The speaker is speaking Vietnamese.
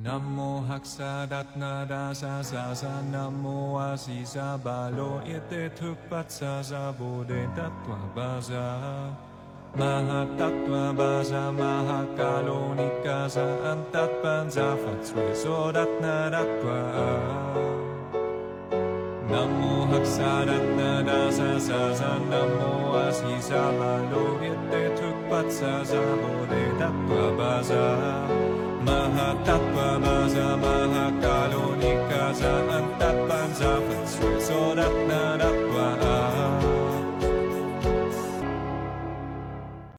Nam mô Hắc Sa Đạt Na Đa Sa Sa Sa Nam mô A Di Đà Namo Haksa Datna Tê Thức Namo Sa Sa Bồ Đề Tát Tòa Ba Sa Mahatattva Baza Mahakalo Nikasa Antat Panza Fatswe Sodatna Dattva Namo Haksa Datna Dasa Sasa, Namo Asisa Sa Ite Thukpat Sasa Bodhe Tattva Baza Mahatattva Mahatatvamasa Mahakalo Nikasa Antatpansa Fatsursodaknana